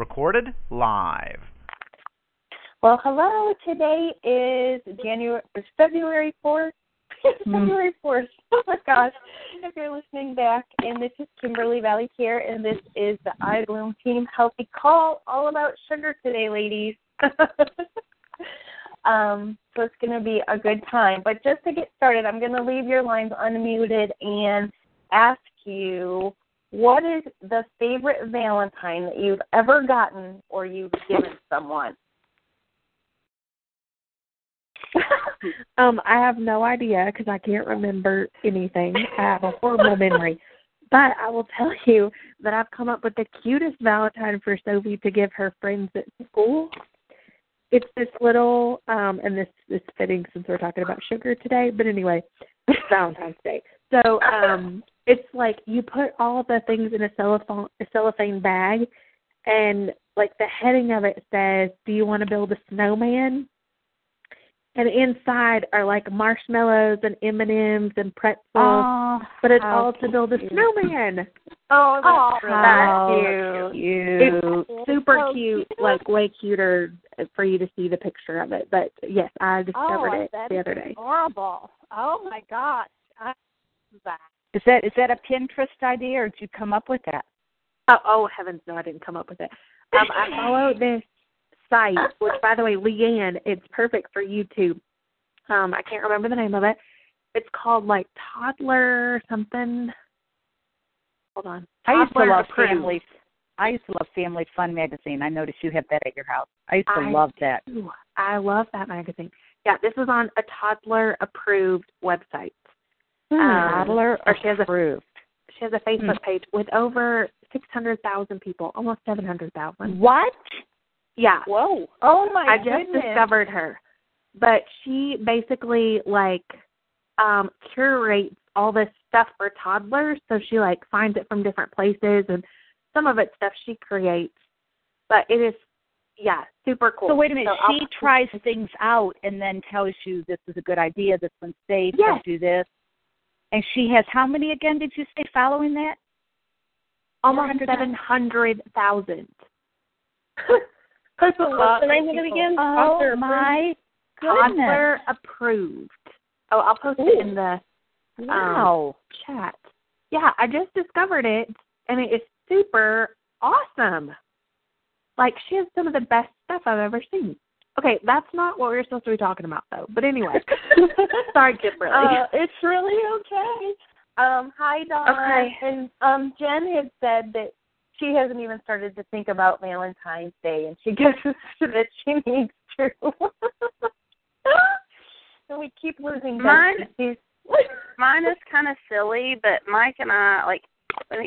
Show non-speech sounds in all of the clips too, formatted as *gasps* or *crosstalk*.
Recorded live. Well, hello. Today is January, February 4th. *laughs* February 4th. *laughs* Oh my gosh. If you're listening back, and this is Kimberly Valley Care, and this is the iBloom Team Healthy Call, all about sugar today, ladies. *laughs* um, so it's going to be a good time. But just to get started, I'm going to leave your lines unmuted and ask you what is the favorite Valentine that you've ever gotten or you've given someone? *laughs* um, I have no idea because I can't remember anything. I have a horrible memory. But I will tell you that I've come up with the cutest Valentine for Sophie to give her friends at school. It's this little, um, and this is fitting since we're talking about sugar today. But anyway, *laughs* Valentine's Day. So um, it's like you put all the things in a cellophane, a cellophane bag, and like the heading of it says, "Do you want to build a snowman?" and inside are like marshmallows and M and M's and pretzels. Oh, but it's how all to build a cute. snowman. Oh, *laughs* Oh, that's How really cute. It's super so cute, cute. like way cuter uh, for you to see the picture of it. But yes, I oh, discovered oh, it the other day. Adorable. Oh my gosh. I love that. Is that is that a Pinterest idea, or did you come up with that? Oh, oh heavens, no, I didn't come up with it. Um, I follow *laughs* this site, which by the way, Leanne, it's perfect for YouTube. Um, I can't remember the name of it. It's called like toddler something. Hold on. I used to love Approved. Family. I used to love Family Fun magazine. I noticed you have that at your house. I used to I love that. Ooh, I love that magazine. Yeah, this is on a toddler approved website. Um, Toddler or she has a approved. she has a Facebook page with over six hundred thousand people, almost seven hundred thousand. What? Yeah. Whoa. Oh my gosh. I just discovered her. But she basically like um curates all this stuff for toddlers, so she like finds it from different places and some of it's stuff she creates. But it is yeah, super cool. So wait a minute. So I'll- she tries things out and then tells you this is a good idea. This one's safe. Yes. Don't do this. And she has how many again? Did you say following that? almost 400,000. seven hundred thousand. What's the name of it again? Oh Toddler my goodness! Toddler approved. Oh, I'll post it in the um, Wow. chat. Yeah, I just discovered it and it is super awesome. Like she has some of the best stuff I've ever seen. Okay, that's not what we're supposed to be talking about though. But anyway. *laughs* Sorry, Kimberly. Uh, it's really okay. Um, hi, Dawn. Okay. And um, Jen had said that she hasn't even started to think about Valentine's Day, and she *laughs* guesses that she needs to. *laughs* so we keep losing Mine- Jen. Mine is kind of silly, but Mike and I like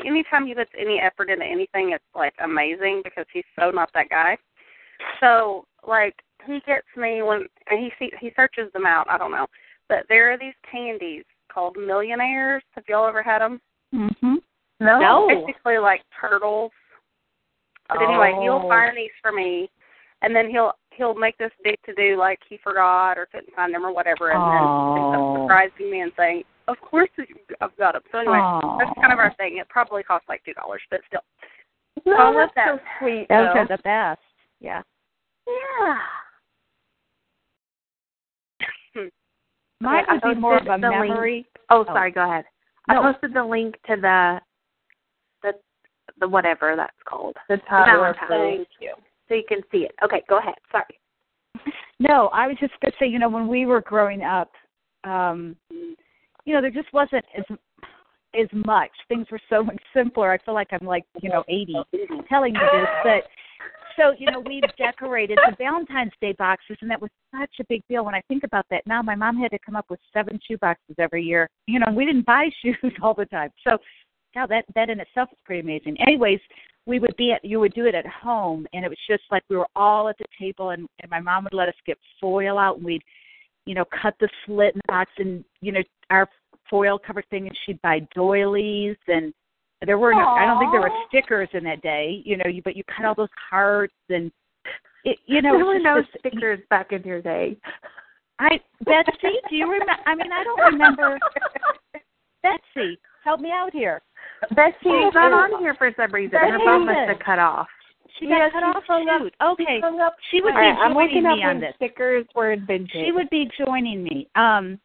anytime he puts any effort into anything, it's like amazing because he's so not that guy. So like he gets me when and he see, he searches them out. I don't know, but there are these candies called millionaires. Have y'all ever had them? Mhm. no. Basically like turtles. But anyway, he'll Oh. find these for me, and then he'll he'll make this big to do like he forgot or couldn't find them or whatever, and then ends Oh. up surprising me and saying, "Of course I've got them." So anyway, that's kind of our thing. It probably costs like two dollars, but still. No, I love that's that. so sweet. Those though. are the best. Yeah. yeah. Mine would be more of a the link. memory. oh, sorry, go ahead. No. I posted the link to the the the whatever that's called. The toddler. Thank you. So you can see it. Okay, go ahead. Sorry. *laughs* No, I was just going to say, you know, when we were growing up, um, you know, there just wasn't as as much. Things were so much simpler. I feel like I'm like, you know, 80 telling you this, but so you know we decorated the Valentine's Day boxes, and that was such a big deal. When I think about that now, my mom had to come up with seven shoe boxes every year. You know, we didn't buy *laughs* shoes all the time. So, now that that in itself is pretty amazing. Anyways, we would be at you would do it at home, and it was just like we were all at the table, and, and my mom would let us get foil out, and we'd you know cut the slit in the box, and you know our foil covered thing, and she'd buy doilies and there were no, I don't think there were stickers in that day, you know, you, but you cut all those hearts and it, you know, there were no this, stickers back in your day. I Betsy, do you remember? I mean, I don't remember. Betsy, help me out here. Betsy is not on here for some reason. Her phone must have cut off. She got cut off. Shoot. Okay, she would be right, I'm joining looking me up on when this. stickers were invented. She would be joining me. Um,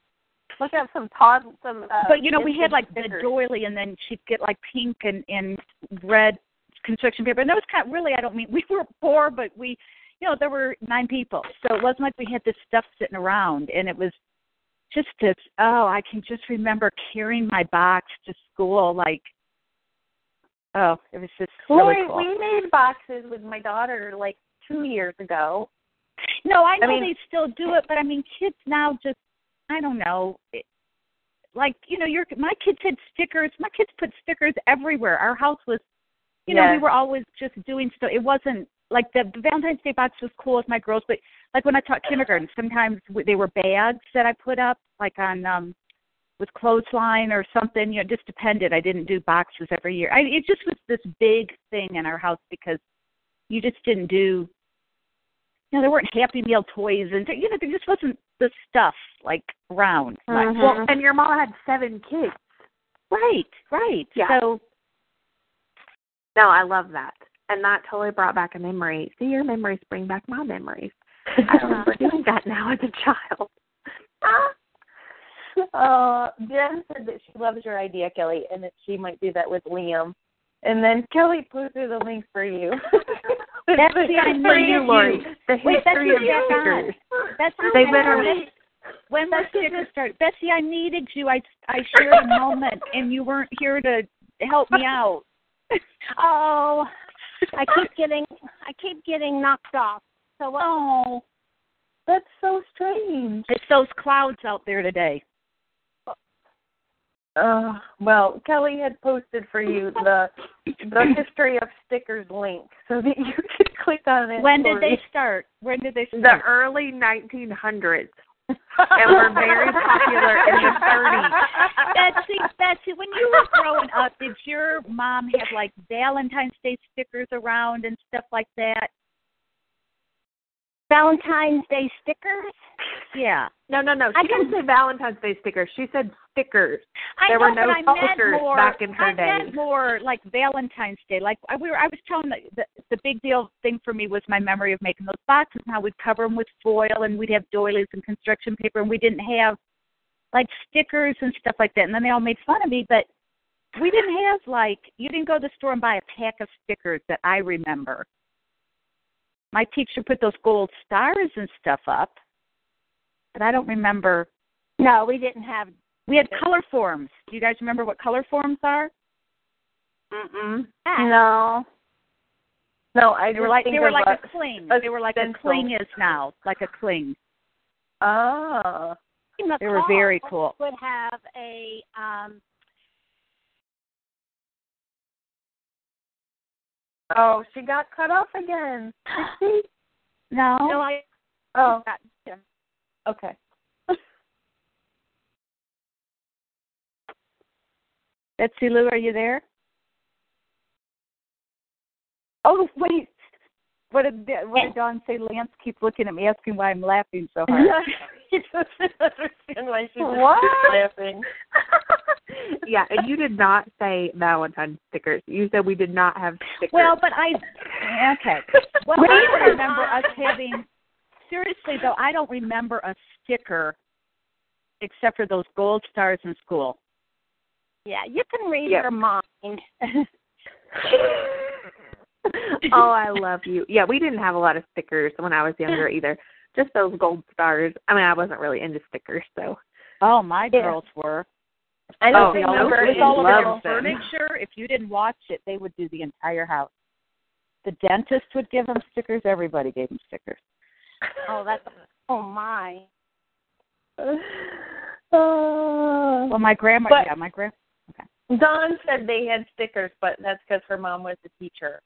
Look at some Todd, some. Uh, but you know, we had like the doily, and then she'd get like pink and and red construction paper. And that was kind of really, I don't mean *laughs* we were poor, but we, you know, there were nine people, so it wasn't like we had this stuff sitting around, and it was just this. Oh, I can just remember carrying my box to school, like. Oh, it was just really Lori, cool. we made boxes with my daughter like two years ago. No, I know mean- they still do it, but I mean, kids now just, I don't know. It, like you know, your my kids had stickers. My kids put stickers everywhere. Our house was, you know, we were always just doing stuff. It wasn't like the, the Valentine's Day box was cool with my girls, but like when I taught kindergarten, sometimes they were bags that I put up, like on um with clothesline or something. You know, it just depended. I didn't do boxes every year. I, it just was this big thing in our house because you just didn't do you know, there weren't Happy Meal toys, and you know, there just wasn't the stuff like around. much. Mhm. Well, and your mom had seven kids. Right, right. Yeah. So No, I love that. And that totally brought back a memory. See, your memories bring back my memories. I *laughs* remember doing that now as a child. *laughs* Uh, Jen said that she loves your idea, Kelly, and that she might do that with Liam. And then Kelly posted the link for you. *laughs* That's the *laughs* needed you, Lori. The history of what I got. stickers. That's They I better- when my stickers started. Betsy, I needed you. I I shared a moment, and you weren't here to help me out. *laughs* Oh, I keep getting, I keep getting knocked off. So what? Oh, That's so strange. it's those clouds out there today. Uh, well, Kelly had posted for you the the *coughs* history of stickers link so that you *laughs* could click on it. When did they start? When did they The early 1900s. *laughs* and were very popular in the 30s. Betsy, Betsy, when you were growing up, did your mom have like Valentine's Day stickers around and stuff like that? Valentine's Day stickers? Yeah. No, no, no. I didn't say Valentine's Day stickers. She said stickers. I There know, were no but I meant stickers more, back in her I day. meant more like Valentine's Day. Like I, we were, I was telling the, the the big deal thing for me was my memory of making those boxes and how we'd cover them with foil and we'd have doilies and construction paper and we didn't have like stickers and stuff like that. And then they all made fun of me, but we didn't have like you didn't go to the store and buy a pack of stickers that I remember. My teacher put those gold stars and stuff up, but I don't remember. No, we didn't have. We had color forms. Do you guys remember what color forms are? Mm-mm. No. No, I They were like they were like a, a cling. a They were like a stencil. cling is now, like a cling. Ah. They were very cool. Would have a um. Oh, she got cut off again. Did she? *gasps* No. No, I. Oh, yeah. okay. *laughs* Betsy Lou, are you there? Oh wait. What did what did Dawn say? Lance keeps looking at me asking why I'm laughing so hard. *laughs* he doesn't understand why she's What? laughing. *laughs* yeah, and you did not say Valentine's stickers. You said we did not have stickers. well, but I okay. Well, I don't remember us having seriously though, I don't remember a sticker except for those gold stars in school. Yeah, you can read Yep. your mind. *laughs* *laughs* oh, I love you. Yeah, we didn't have a lot of stickers when I was younger *laughs* either. Just those gold stars. I mean, I wasn't really into stickers, so. Oh, my Yeah. girls were. I Oh, don't They all remember it was all over their loves them. *laughs* furniture. If you didn't watch it, they would do the entire house. The dentist would give them stickers. Everybody gave them stickers. Oh, that's oh my. Oh. Well, my grandma. But- yeah, my grand. Dawn said they had stickers, but that's because her mom was a teacher.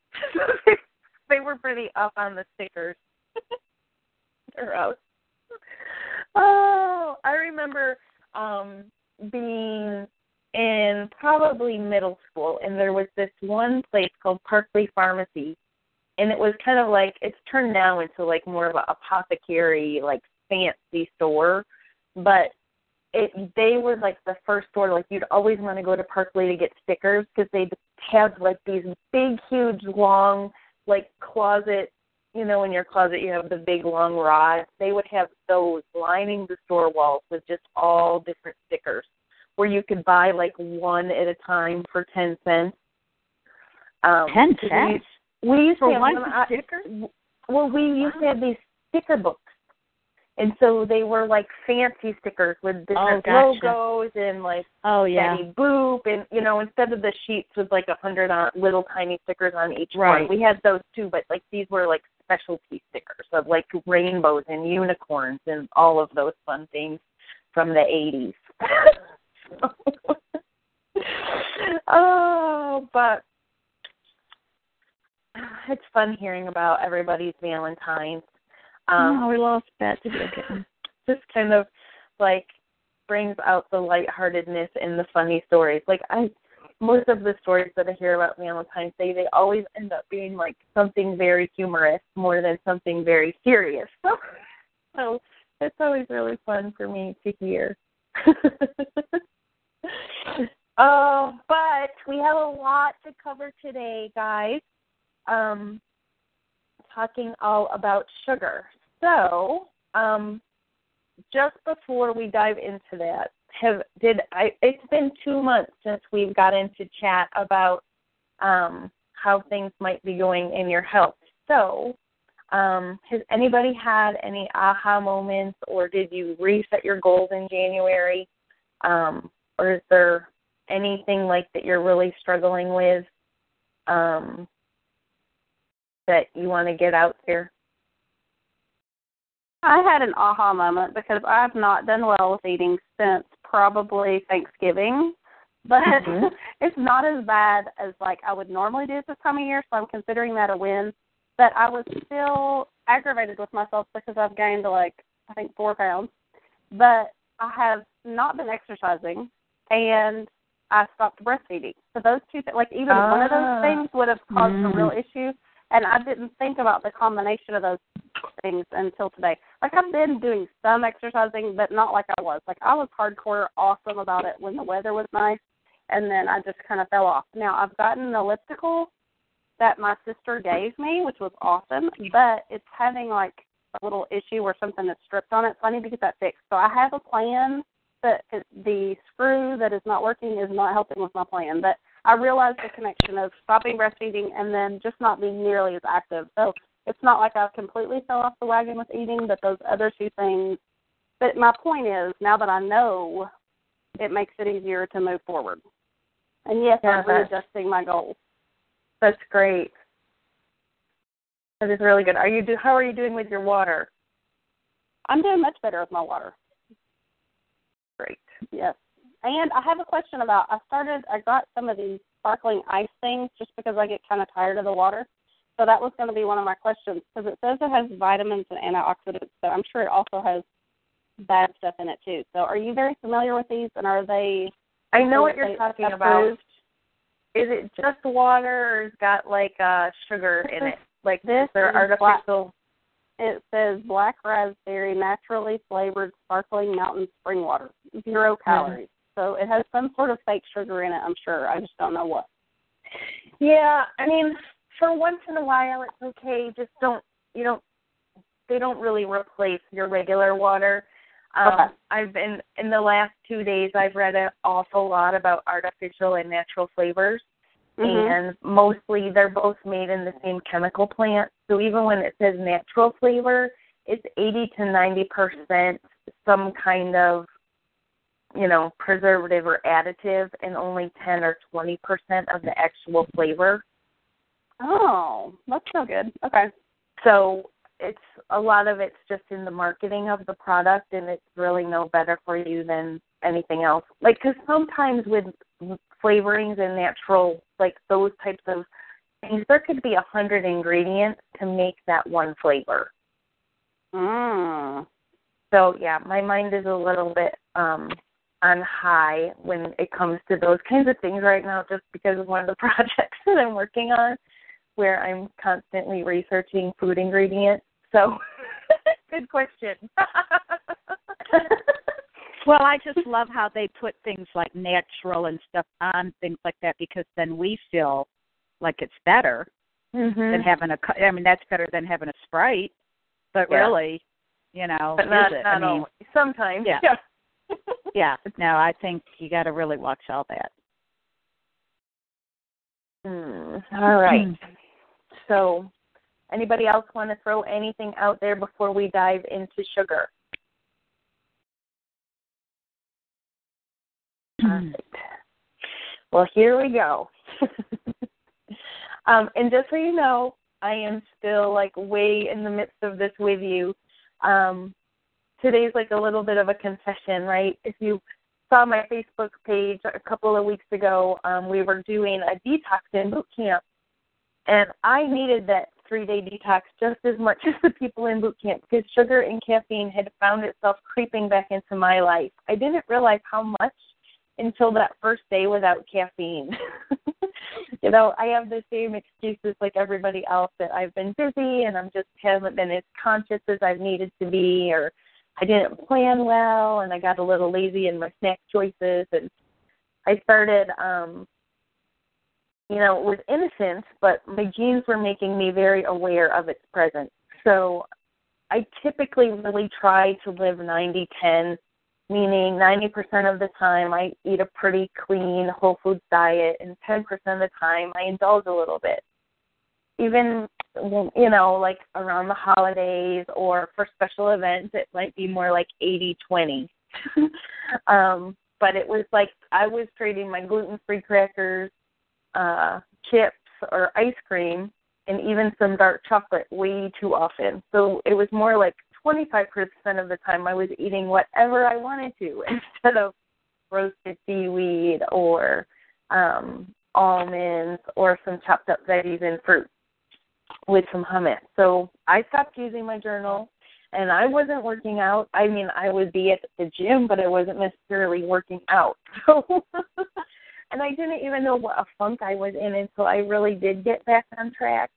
*laughs* they were pretty up on the stickers. *laughs* Oh, I remember um being in probably middle school, and there was this one place called Parkley Pharmacy, and it was kind of like it's turned now into like more of an apothecary, like fancy store, but it they were like the first store like you'd always want to go to Parkley to get stickers because they'd have like these big huge long like closet you know in your closet you have the big long rods. They would have those lining the store walls with just all different stickers where you could buy like one at a time for ten cents. Um Ten cents? we used for to have one them, sticker. well, we used to have these sticker books, and so they were like fancy stickers with different Oh, gotcha. logos and like Oh yeah. Betty Boop, and you know, instead of the sheets with like a hundred on little tiny stickers on each Right. one, we had those too. But like these were like specialty stickers of like rainbows and unicorns and all of those fun things from the eighties. *laughs* oh, but it's fun hearing about everybody's Valentine's. Um, oh, we lost that Betsy again. just kind of like brings out the lightheartedness and the funny stories. Like I most of the stories that I hear about Valentine's Day, they always end up being like something very humorous more than something very serious. So, *laughs* so it's always really fun for me to hear. *laughs* Oh, but we have a lot to cover today, guys. Um, talking all about sugar. So, um, just before we dive into that, have did I? It's been two months since we've got into chat about um, how things might be going in your health. So, um, has anybody had any aha moments, or did you reset your goals in January, um, or is there anything like that you're really struggling with um, that you want to get out there? I had an aha moment because I've not done well with eating since probably Thanksgiving. *laughs* But Mhm. it's not as bad as like I would normally do at this time of year, so I'm considering that a win. But I was still aggravated with myself because I've gained like I think four pounds. But I have not been exercising and I stopped breastfeeding. So those two th- like even one of Ah. those things would have caused Mm. a real issue and I didn't think about the combination of those things until today. Like I've been doing some exercising, but not like I was. Like I was hardcore awesome about it when the weather was nice, and then I just kind of fell off. Now I've gotten an elliptical that my sister gave me, which was awesome, but it's having like a little issue where something is stripped on it, so I need to get that fixed. So I have a plan, but the screw that is not working is not helping with my plan. But I realized the connection of stopping breastfeeding and then just not being nearly as active. So it's not like I've completely fell off the wagon with eating, but those other two things. But my point is, now that I know, it makes it easier to move forward. And yes, Yeah, I'm readjusting my goals. That's great. That is really good. Are you do? How are you doing with your water? I'm doing much better with my water. Great. Yes. And I have a question about I started I got some of these sparkling ice things just because I get kind of tired of the water. So that was going to be one of my questions because it says it has vitamins and antioxidants, but I'm sure it also has bad stuff in it too. So are you very familiar with these and are they I know what you're talking about. Is it just water, or it's got like uh sugar in it? Like This black- artificial. It says black raspberry, naturally flavored sparkling mountain spring water, zero calories. So it has some sort of fake sugar in it. I'm sure. I just don't know what. Yeah, I mean, for once in a while it's okay. Just don't you don't they don't really replace your regular water. Um, Okay. I've been in the last two days. I've read an awful lot about artificial and natural flavors, Mhm. and mostly they're both made in the same chemical plant. So even when it says natural flavor, it's eighty to ninety percent some kind of you know preservative or additive, and only ten or twenty percent of the actual flavor. Oh, that's so good. Okay. So it's a lot of it's just in the marketing of the product, and it's really no better for you than anything else. Like, because sometimes with flavorings and natural, like those types of things, there could be a hundred ingredients to make that one flavor. Mm. So yeah, my mind is a little bit um on high when it comes to those kinds of things right now just because of one of the *laughs* projects that I'm working on where I'm constantly researching food ingredients. So *laughs* good question. *laughs* well, I just love how they put things like natural and stuff on things like that because then we feel like it's better mm-hmm. than having a. I mean, that's better than having a Sprite. But Yeah. really, you know, but not, is it? not I mean, always. Sometimes. Yeah. yeah. Yeah. No, I think you got to really watch all that. Hmm. All right. So, anybody else want to throw anything out there before we dive into sugar? All right. Well, here we go. *laughs* um, and just so you know, I am still like way in the midst of this with you. Um, today's like a little bit of a confession, right? If you saw my Facebook page a couple of weeks ago, um, we were doing a detox in boot camp, and I needed that three day detox just as much *laughs* as the people in boot camp because sugar and caffeine had found itself creeping back into my life. I didn't realize how much until that first day without caffeine. *laughs* you know, I have the same excuses like everybody else that I've been busy and I'm just haven't been as conscious as I've needed to be or I didn't plan well and I got a little lazy in my snack choices and I started um you know, was innocent, but my genes were making me very aware of its presence. So I typically really try to live 90 10, meaning 90% of the time I eat a pretty clean whole foods diet, and 10% of the time I indulge a little bit. Even, you know, like around the holidays or for special events, it might be more like 80 20. *laughs* um, but it was like I was trading my gluten free crackers uh, chips or ice cream and even some dark chocolate way too often. So it was more like 25% of the time I was eating whatever I wanted to *laughs* instead of roasted seaweed or um, almonds or some chopped up veggies and fruit with some hummus. So I stopped using my journal and I wasn't working out. I mean, I would be at the gym, but I wasn't necessarily working out. *laughs* So and I didn't even know what a funk I was in until I really did get back on track.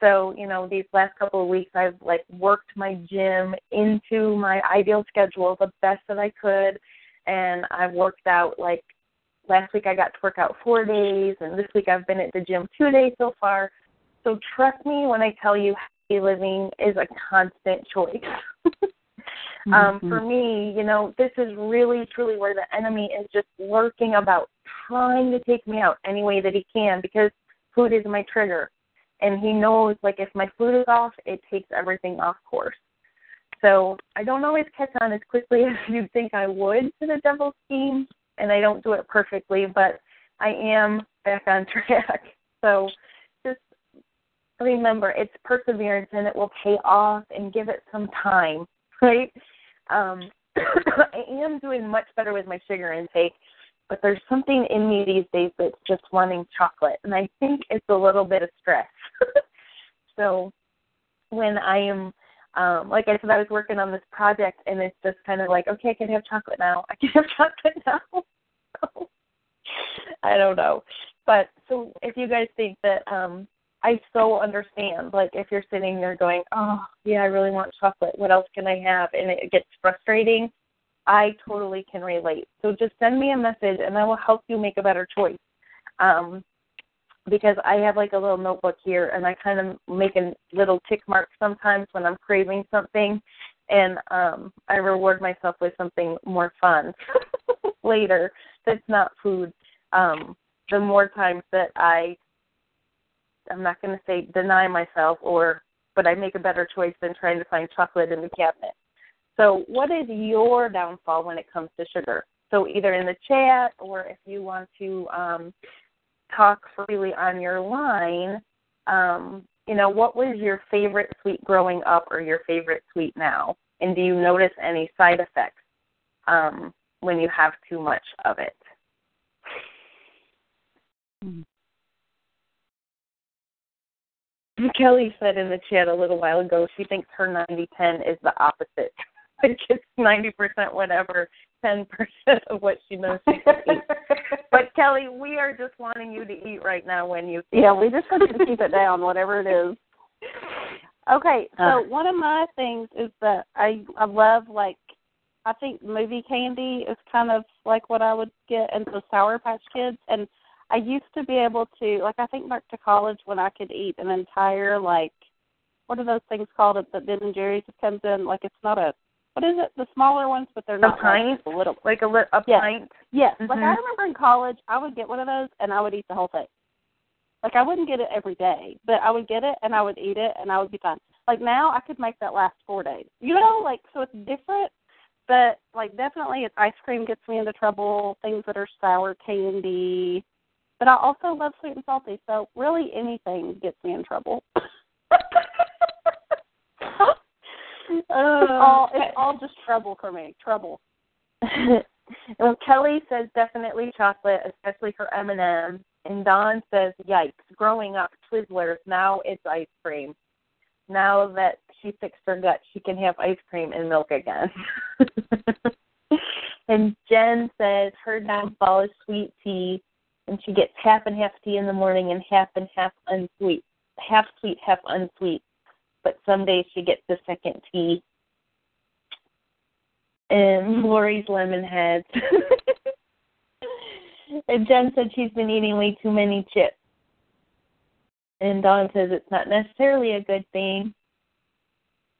So, you know, these last couple of weeks I've like worked my gym into my ideal schedule the best that I could and I've worked out like last week I got to work out 4 days and this week I've been at the gym 2 days so far. So trust me when I tell you healthy living is a constant choice. *laughs* Um, for me, you know, this is really truly where the enemy is just lurking about trying to take me out any way that he can because food is my trigger. And he knows like if my food is off, it takes everything off course. So I don't always catch on as quickly *laughs* as you'd think I would to the devil's scheme, and I don't do it perfectly, but I am back on *laughs* track. So remember it's perseverance and it will pay off and give it some time, *laughs* right? Um *coughs* I am doing much better with my sugar intake, but there's something in me these days that's just wanting chocolate, and I think it's a little bit of stress. *laughs* so when I am, um, like I said, I was working on this project, and it's just kind of like, okay, I can have chocolate now. *laughs* I can have chocolate now. I don't know, but so if you guys think that um I so understand. Like if you're sitting there going, "Oh, yeah, I really want chocolate. What else can I have?" and it gets frustrating, I totally can relate. So just send me a message, and I will help you make a better choice. Um, because I have like a little notebook here, and I kind of make a little tick mark sometimes when I'm craving something, and um, I reward myself with something more fun *laughs* later that's not food. Um, the more times that I I'm not going to say deny myself or but I make a better choice than trying to find chocolate in the cabinet. So, what is your downfall when it comes to sugar? So, either in the chat or if you want to um, talk freely on your line, um, you know, what was your favorite sweet growing up or your favorite sweet now? And do you notice any side effects um, when you have too much of it? *laughs* Kelly said in the chat a little while ago she thinks her 90 10 is the opposite. *laughs* It's 90% whatever, 10% of what she knows she can eat. *laughs* But Kelly, we are just wanting you to eat right now when you Yeah, we just want you to keep it down, whatever it is. Okay, so Uh. one of my things is that I I love like I think movie candy is kind of like what I would get and the Sour Patch Kids and I used to be able to like I think back to college when I could eat an entire like what are those things called that Ben and Jerry's comes in like it's not a what is it the smaller ones but they're A not pint? like, little like a li- a Yes. pint. Yes, like I Mhm. remember in college, I would get one of those and I would eat the whole thing. Like I wouldn't get it every day, but I would get it and I would eat it and I would be fine. Like now, I could make that last four days. You know, like so it's different, but like definitely, it's ice cream gets me into trouble. Things that are sour candy, but I also love sweet and salty. So really, anything gets me in trouble. *laughs* it's oh, all it's all just trouble for me. Trouble. *laughs* well, Kelly says definitely chocolate, especially for M and M. And Dawn says, "Yikes! Growing up, Twizzlers. Now it's ice cream. Now that she fixed her gut, she can have ice cream and milk again." *laughs* and Jen says her downfall is sweet tea, and she gets half and half tea in the morning and half and half unsweet, half sweet, half unsweet. But some days she gets the second tea and Lori's lemon heads. *laughs* and Jen said she's been eating way too many chips. And Dawn says it's not necessarily a good thing.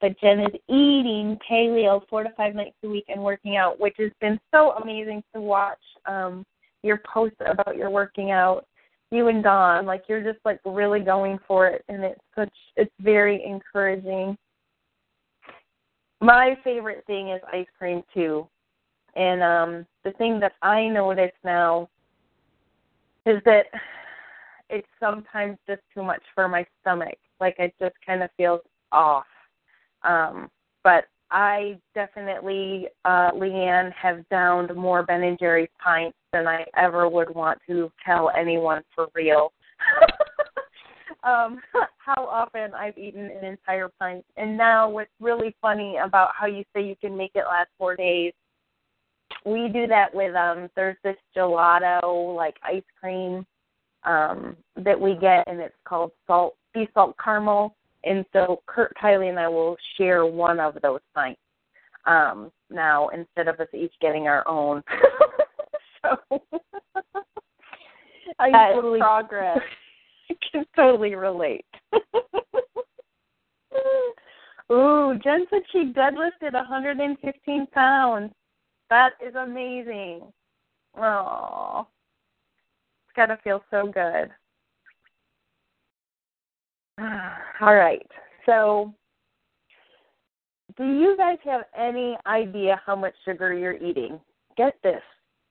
But Jen is eating paleo four to five nights a week and working out, which has been so amazing to watch um your posts about your working out. You and Dawn, like you're just like really going for it and it's such it's very encouraging my favorite thing is ice cream too. And um the thing that I notice now is that it's sometimes just too much for my stomach. Like it just kind of feels off. Um but I definitely, uh, Leanne, have downed more Ben and Jerry's pints than I ever would want to tell anyone for real. *laughs* um, *laughs* how often I've eaten an entire pint. And now what's really funny about how you say you can make it last four days, we do that with um there's this gelato like ice cream um that we get and it's called salt sea salt caramel. And so Kurt Kylie and I will share one of those pints. Um now instead of us each getting our own. *laughs* so *laughs* I That totally progress. *laughs* I can totally relate. Ooh, Jen said she deadlifted 115 pounds. That is amazing. Oh, it's got to feel so good. *sighs* All right. So, do you guys have any idea how much sugar you're eating? Get this.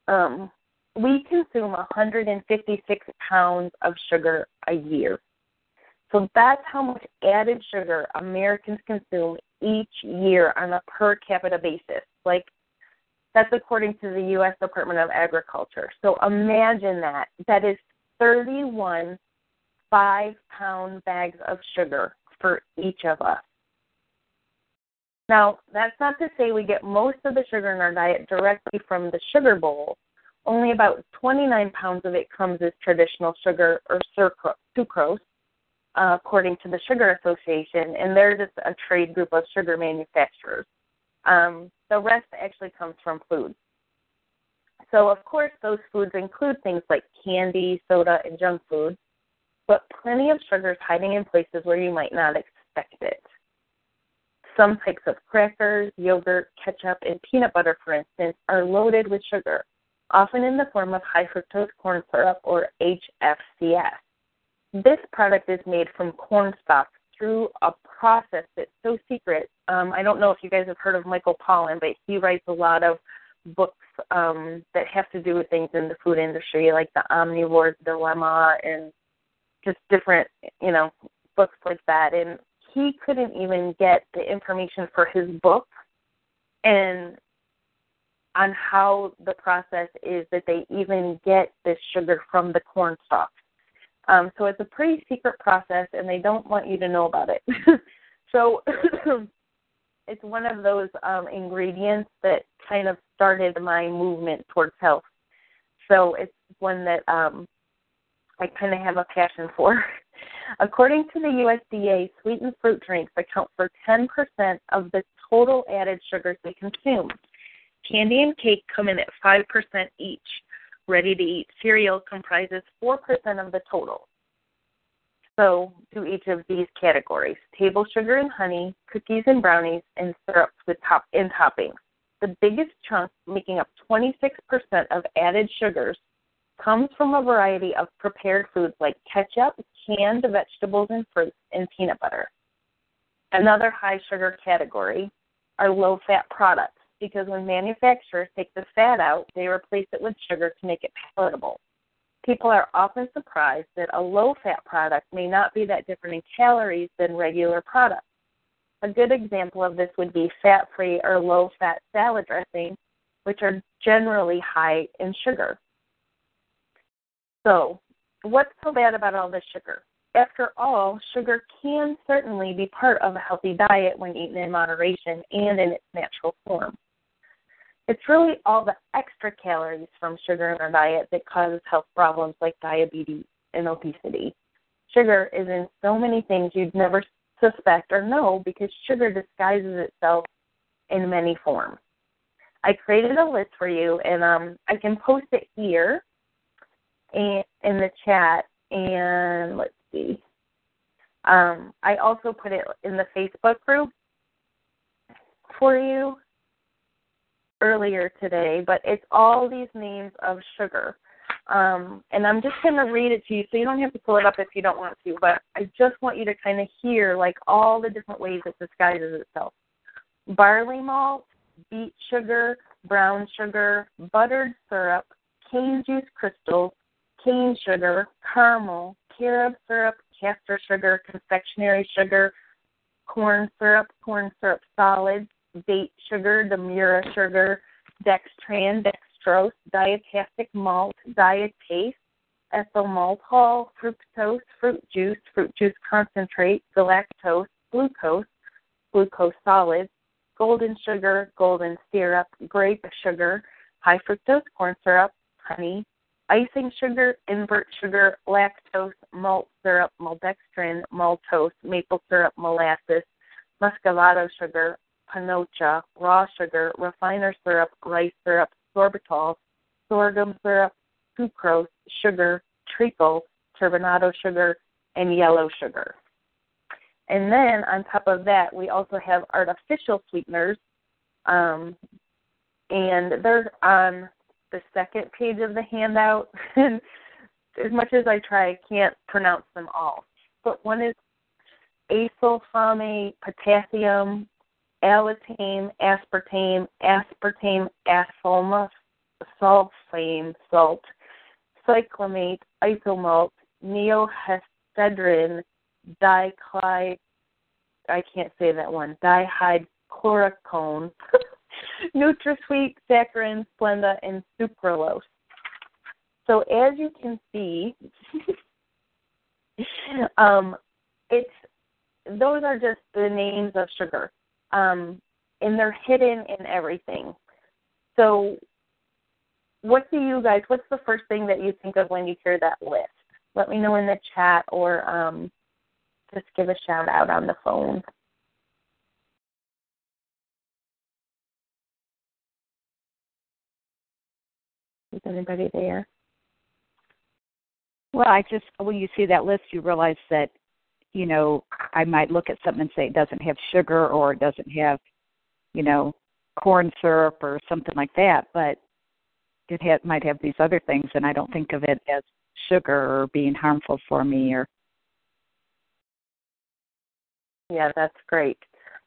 Um, we consume 156 pounds of sugar a year. So that's how much added sugar Americans consume each year on a per capita basis. Like that's according to the US Department of Agriculture. So imagine that. That is 31 five pound bags of sugar for each of us. Now, that's not to say we get most of the sugar in our diet directly from the sugar bowl. Only about 29 pounds of it comes as traditional sugar or sucrose, uh, according to the Sugar Association, and they're just a trade group of sugar manufacturers. Um, the rest actually comes from food. So, of course, those foods include things like candy, soda, and junk food, but plenty of sugar is hiding in places where you might not expect it. Some types of crackers, yogurt, ketchup, and peanut butter, for instance, are loaded with sugar, often in the form of high fructose corn syrup or HFCS. This product is made from corn stalks through a process that's so secret. Um, I don't know if you guys have heard of Michael Pollan, but he writes a lot of books um, that have to do with things in the food industry, like The Omnivore's Dilemma and just different, you know, books like that. And he couldn't even get the information for his book and on how the process is that they even get this sugar from the corn stalk. Um, so it's a pretty secret process, and they don't want you to know about it. *laughs* so *clears throat* it's one of those um, ingredients that kind of started my movement towards health. So it's one that um, I kind of have a passion for. *laughs* According to the USDA, sweetened fruit drinks account for 10% of the total added sugars they consume. Candy and cake come in at 5% each. Ready to eat cereal comprises 4% of the total. So, do each of these categories table sugar and honey, cookies and brownies, and syrups with top and toppings. The biggest chunk, making up 26% of added sugars, comes from a variety of prepared foods like ketchup, canned vegetables and fruits, and peanut butter. Another high sugar category are low fat products because when manufacturers take the fat out, they replace it with sugar to make it palatable. People are often surprised that a low fat product may not be that different in calories than regular products. A good example of this would be fat free or low fat salad dressing, which are generally high in sugar. So, what's so bad about all this sugar? After all, sugar can certainly be part of a healthy diet when eaten in moderation and in its natural form. It's really all the extra calories from sugar in our diet that causes health problems like diabetes and obesity. Sugar is in so many things you'd never suspect or know because sugar disguises itself in many forms. I created a list for you, and um, I can post it here and in the chat. And let's see. Um, I also put it in the Facebook group for you earlier today, but it's all these names of sugar. Um, and I'm just going to read it to you, so you don't have to pull it up if you don't want to, but I just want you to kind of hear like all the different ways it disguises itself. Barley malt, beet sugar, brown sugar, buttered syrup, cane juice crystals, cane sugar, caramel, carob syrup, castor sugar, confectionery sugar, corn syrup, corn syrup solids, date sugar, Demerara sugar, dextran, dextrose, diastatic malt, diastase, ethyl maltol, fructose, fruit juice, fruit juice concentrate, galactose, glucose, glucose solids, golden sugar, golden syrup, grape sugar, high fructose corn syrup, honey, icing sugar, invert sugar, lactose, malt syrup, maltodextrin, maltose, maple syrup, molasses, muscovado sugar, panocha, raw sugar, refiner syrup, rice syrup, sorbitol, sorghum syrup, sucrose, sugar, treacle, turbinado sugar, and yellow sugar. And then on top of that, we also have artificial sweeteners, um, and they're on the second page of the handout. *laughs* And as much as I try, I can't pronounce them all. But one is asulfame, potassium, allatame, aspartame, aspartame, asulma, sulfame, salt, cyclamate, isomalt, neohexedrin, dichloride, I can't say that one, dihydrochlorone, *laughs* *laughs* NutraSweet, saccharin, Splenda, and sucralose. So as you can see, *laughs* um, it's those are just the names of sugar um, and they're hidden in everything. So, what do you guys? What's the first thing that you think of when you hear that list? Let me know in the chat or um, just give a shout out on the phone. Is anybody there? Well, I just when you see that list, you realize that you know, I might look at something and say it doesn't have sugar or it doesn't have, you know, corn syrup or something like that, but it ha- might have these other things, and I don't think of it as sugar or being harmful for me or. Yeah, that's great.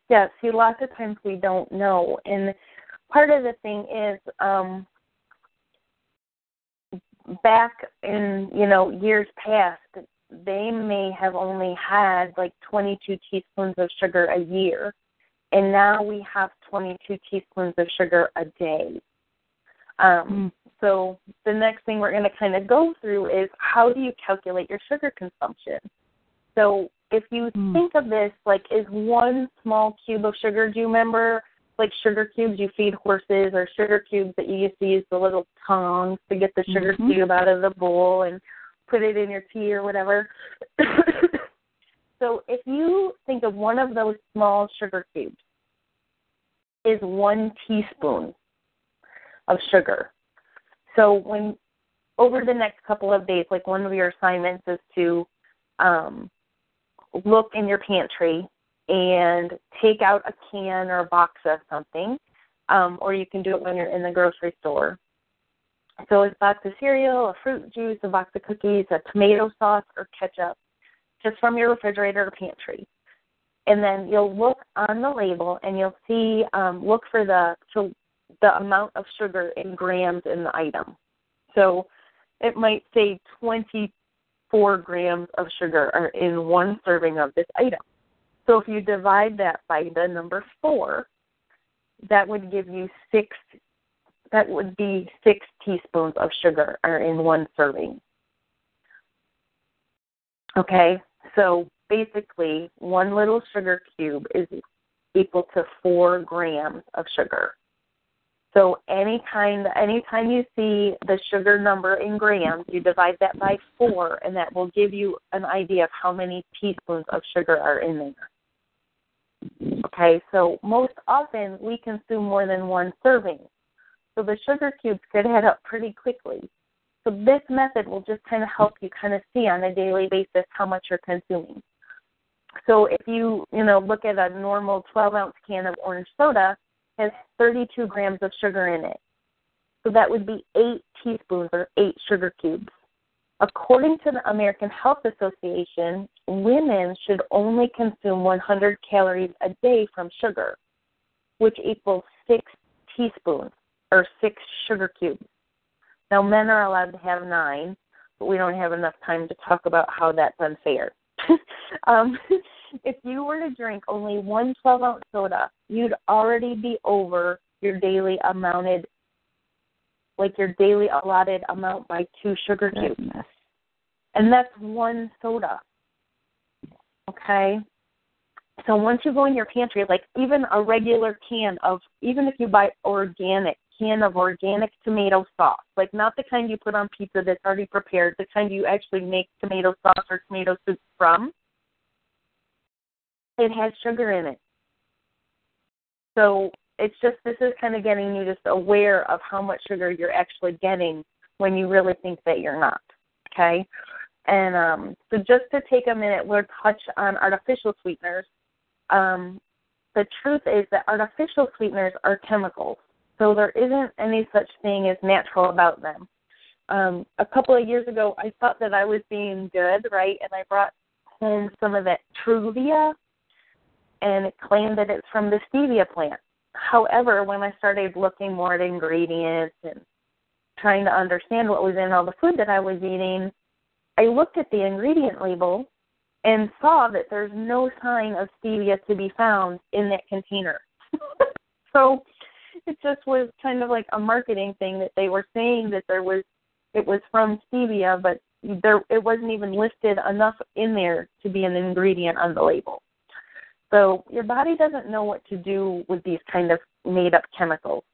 Yeah, see, lots of times we don't know, and part of the thing is, um, back in you know years past, they may have only had like 22 teaspoons of sugar a year, and now we have 22 teaspoons of sugar a day. Um, So the next thing we're going to kind of go through is how do you calculate your sugar consumption? So if you Mm. think of this like is one small cube of sugar, do you remember like sugar cubes you feed horses or sugar cubes that you used to use the little tongs to get the sugar Mhm. cube out of the bowl and put it in your tea or whatever. *coughs* so if you think of one of those small sugar cubes is one teaspoon of sugar. So when over the next couple of days, like one of your assignments is to um, look in your pantry and take out a can or a box of something, um, or you can do it when you're in the grocery store. So a box of cereal, a fruit juice, a box of cookies, a tomato sauce, or ketchup, just from your refrigerator or pantry. And then you'll look on the label and you'll see, um, look for the to the amount of sugar in grams in the item. So it might say 24 grams of sugar are in one serving of this item. So if you divide that by the number four, that would give you six. That would be six teaspoons of sugar are in one serving. Okay, so basically, one little sugar cube is equal to four grams of sugar. So anytime anytime you see the sugar number in grams, you divide that by four, and that will give you an idea of how many teaspoons of sugar are in there. Okay, so most often we consume more than one serving. So the sugar cubes could add up pretty quickly. So this method will just kind of help you kind of see on a daily basis how much you're consuming. So if you, you know, look at a normal 12 ounce can of orange soda, has 32 grams of sugar in it. So that would be eight teaspoons or eight sugar cubes. According to the American Health Association, women should only consume 100 calories a day from sugar, which equals six teaspoons or six sugar cubes. Now, men are allowed to have nine, but we don't have enough time to talk about how that's unfair. *laughs* um, *laughs* if you were to drink only one 12 ounce soda, you'd already be over your daily amounted, like your daily allotted amount by two sugar cubes. Goodness. And that's one soda. Okay? So once you go in your pantry, like even a regular can of, even if you buy organic, can of organic tomato sauce, like not the kind you put on pizza that's already prepared, the kind you actually make tomato sauce or tomato soup from, it has sugar in it. So it's just this is kind of getting you just aware of how much sugar you're actually getting when you really think that you're not. Okay? And um, so just to take a minute, we'll touch on artificial sweeteners. Um, the truth is that artificial sweeteners are chemicals, so there isn't any such thing as natural about them. Um, a couple of years ago, I thought that I was being good, right? And I brought home some of that Truvia, and it claimed that it's from the stevia plant. However, when I started looking more at ingredients and trying to understand what was in all the food that I was eating, I looked at the ingredient label and saw that there's no sign of stevia to be found in that container. *laughs* so it just was kind of like a marketing thing that they were saying that there was it was from stevia, but there it wasn't even listed enough in there to be an ingredient on the label. So your body doesn't know what to do with these kind of made up chemicals.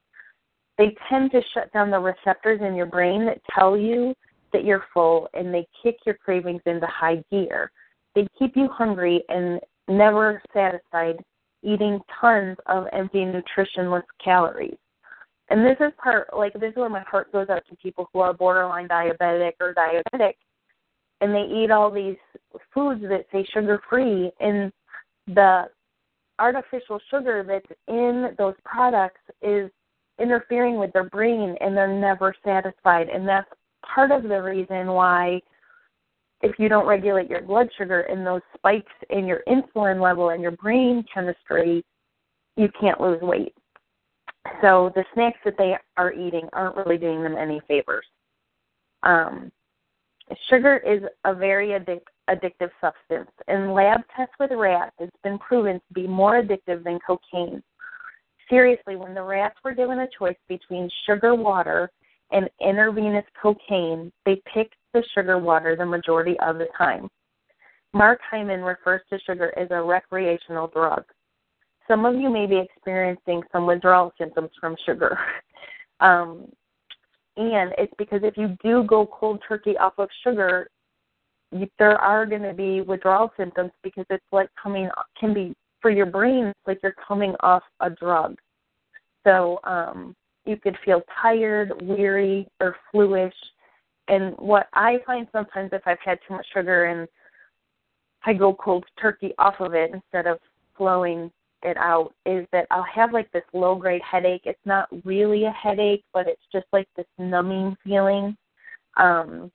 They tend to shut down the receptors in your brain that tell you that you're full and they kick your cravings into high gear. They keep you hungry and never satisfied, eating tons of empty, nutritionless calories. And this is part, like, this is where my heart goes out to people who are borderline diabetic or diabetic, and they eat all these foods that say sugar free, and the artificial sugar that's in those products is interfering with their brain, and they're never satisfied. And that's part of the reason why if you don't regulate your blood sugar and those spikes in your insulin level and your brain chemistry, you can't lose weight. So the snacks that they are eating aren't really doing them any favors. Um, sugar is a very addic- addictive substance. In lab tests with rats, it's been proven to be more addictive than cocaine. Seriously, when the rats were given a choice between sugar water and intravenous cocaine, they pick the sugar water the majority of the time. Mark Hyman refers to sugar as a recreational drug. Some of you may be experiencing some withdrawal symptoms from sugar. *laughs* Um, and it's because if you do go cold turkey off of sugar, you, there are going to be withdrawal symptoms because it's like coming can be for your brain. It's like you're coming off a drug. So um, you could feel tired, weary, or fluish. And what I find sometimes if I've had too much sugar and I go cold turkey off of it instead of flowing it out is that I'll have like this low grade headache. It's not really a headache, but it's just like this numbing feeling. Um,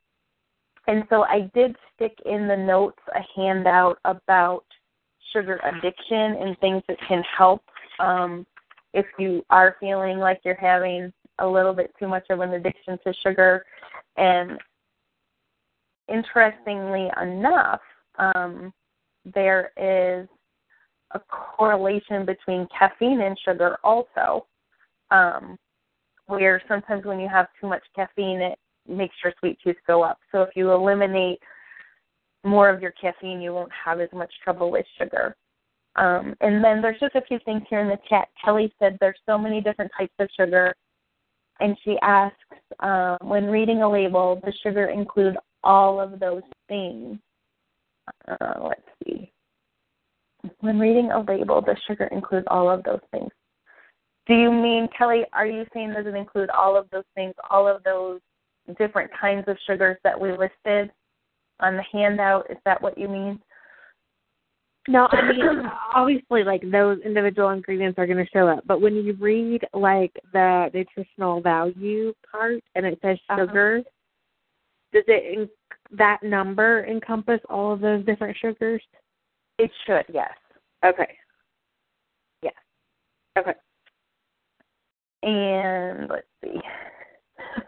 and so I did stick in the notes a handout about sugar addiction and things that can help um, if you are feeling like you're having a little bit too much of an addiction to sugar. And interestingly enough, um, there is a correlation between caffeine and sugar also, um, where sometimes when you have too much caffeine, it makes your sweet tooth go up. So if you eliminate more of your caffeine, you won't have as much trouble with sugar. Um, and then there's just a few things here in the chat. Kelly said there's so many different types of sugar, and she asks, uh, when reading a label, does sugar include all of those things? Uh, let's see. When reading a label, does sugar include all of those things? Do you mean, Kelly, are you saying does it include all of those things, all of those different kinds of sugars that we listed on the handout? Is that what you mean? No, I mean *coughs* obviously like those individual ingredients are going to show up, but when you read like the nutritional value part and it says Uh-huh. sugar, does it in, that number encompass all of those different sugars? It should, yes. Okay. Yes. Okay. And let's see.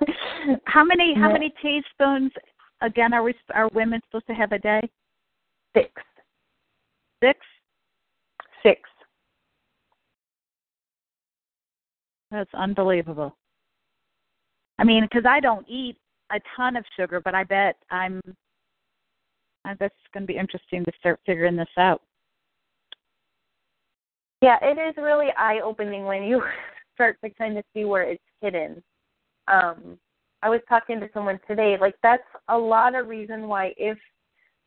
*laughs* How many how many teaspoons again are we are women supposed to have a day? Six. Six. That's unbelievable. I mean, because I don't eat a ton of sugar, but I bet I'm. I bet it's going to be interesting to start figuring this out. Yeah, it is really eye opening when you *laughs* start to kind of see where it's hidden. Um, I was talking to someone today, like that's a lot of reason why if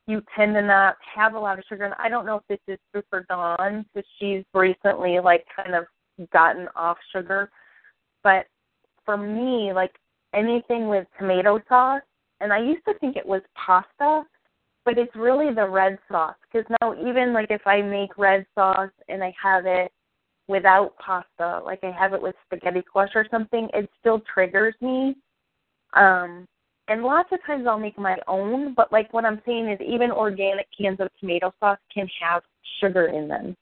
you tend to not have a lot of sugar, and I don't know if this is true for Dawn, because she's recently like kind of gotten off sugar, but for me, like anything with tomato sauce, and I used to think it was pasta, but it's really the red sauce. Because now, even like if I make red sauce and I have it without pasta, like I have it with spaghetti squash or something, it still triggers me. Um, and lots of times I'll make my own, but like what I'm saying is even organic cans of tomato sauce can have sugar in them.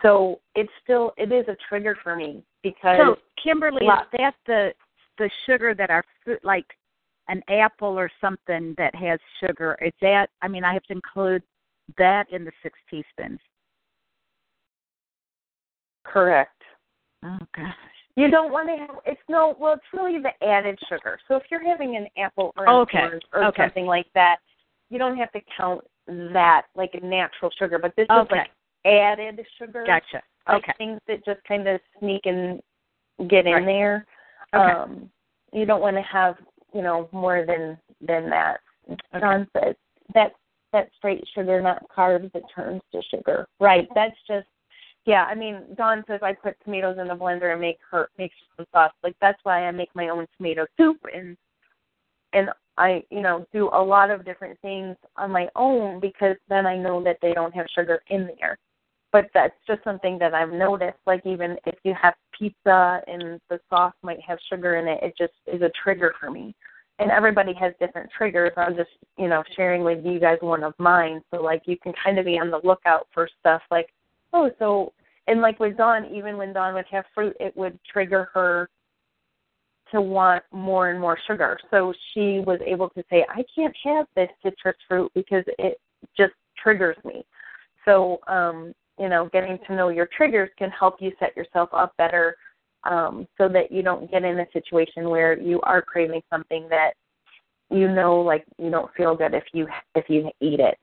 So it's still it is a trigger for me because So, Kimberly, Lot- is that the the sugar that our fruit, like an apple or something that has sugar? Is that? I mean, I have to include that in the six teaspoons. correct. Oh gosh. You don't want to have it's no well it's really the added sugar. So if you're having an apple or okay. orange or Okay. something like that, you don't have to count that like a natural sugar. But this is like added sugar. Gotcha. Like Okay. things that just kind of sneak and get in Right. there. Okay. Um you don't want to have, you know, more than than that. John says that that straight sugar, not carbs, that turns to sugar. Right. That's just yeah, I mean, Dawn says I put tomatoes in the blender and make her make some sauce. Like that's why I make my own tomato soup and and I, you know, do a lot of different things on my own because then I know that they don't have sugar in there. But that's just something that I've noticed. Like even if you have pizza and the sauce might have sugar in it, it just is a trigger for me. And everybody has different triggers. I'm just, you know, sharing with you guys one of mine. So like you can kind of be on the lookout for stuff like, oh, so and like with Dawn, even when Dawn would have fruit, it would trigger her to want more and more sugar. So she was able to say, I can't have this citrus fruit because it just triggers me. So, um, you know, getting to know your triggers can help you set yourself up better um, so that you don't get in a situation where you are craving something that you know like you don't feel good if you if you eat it.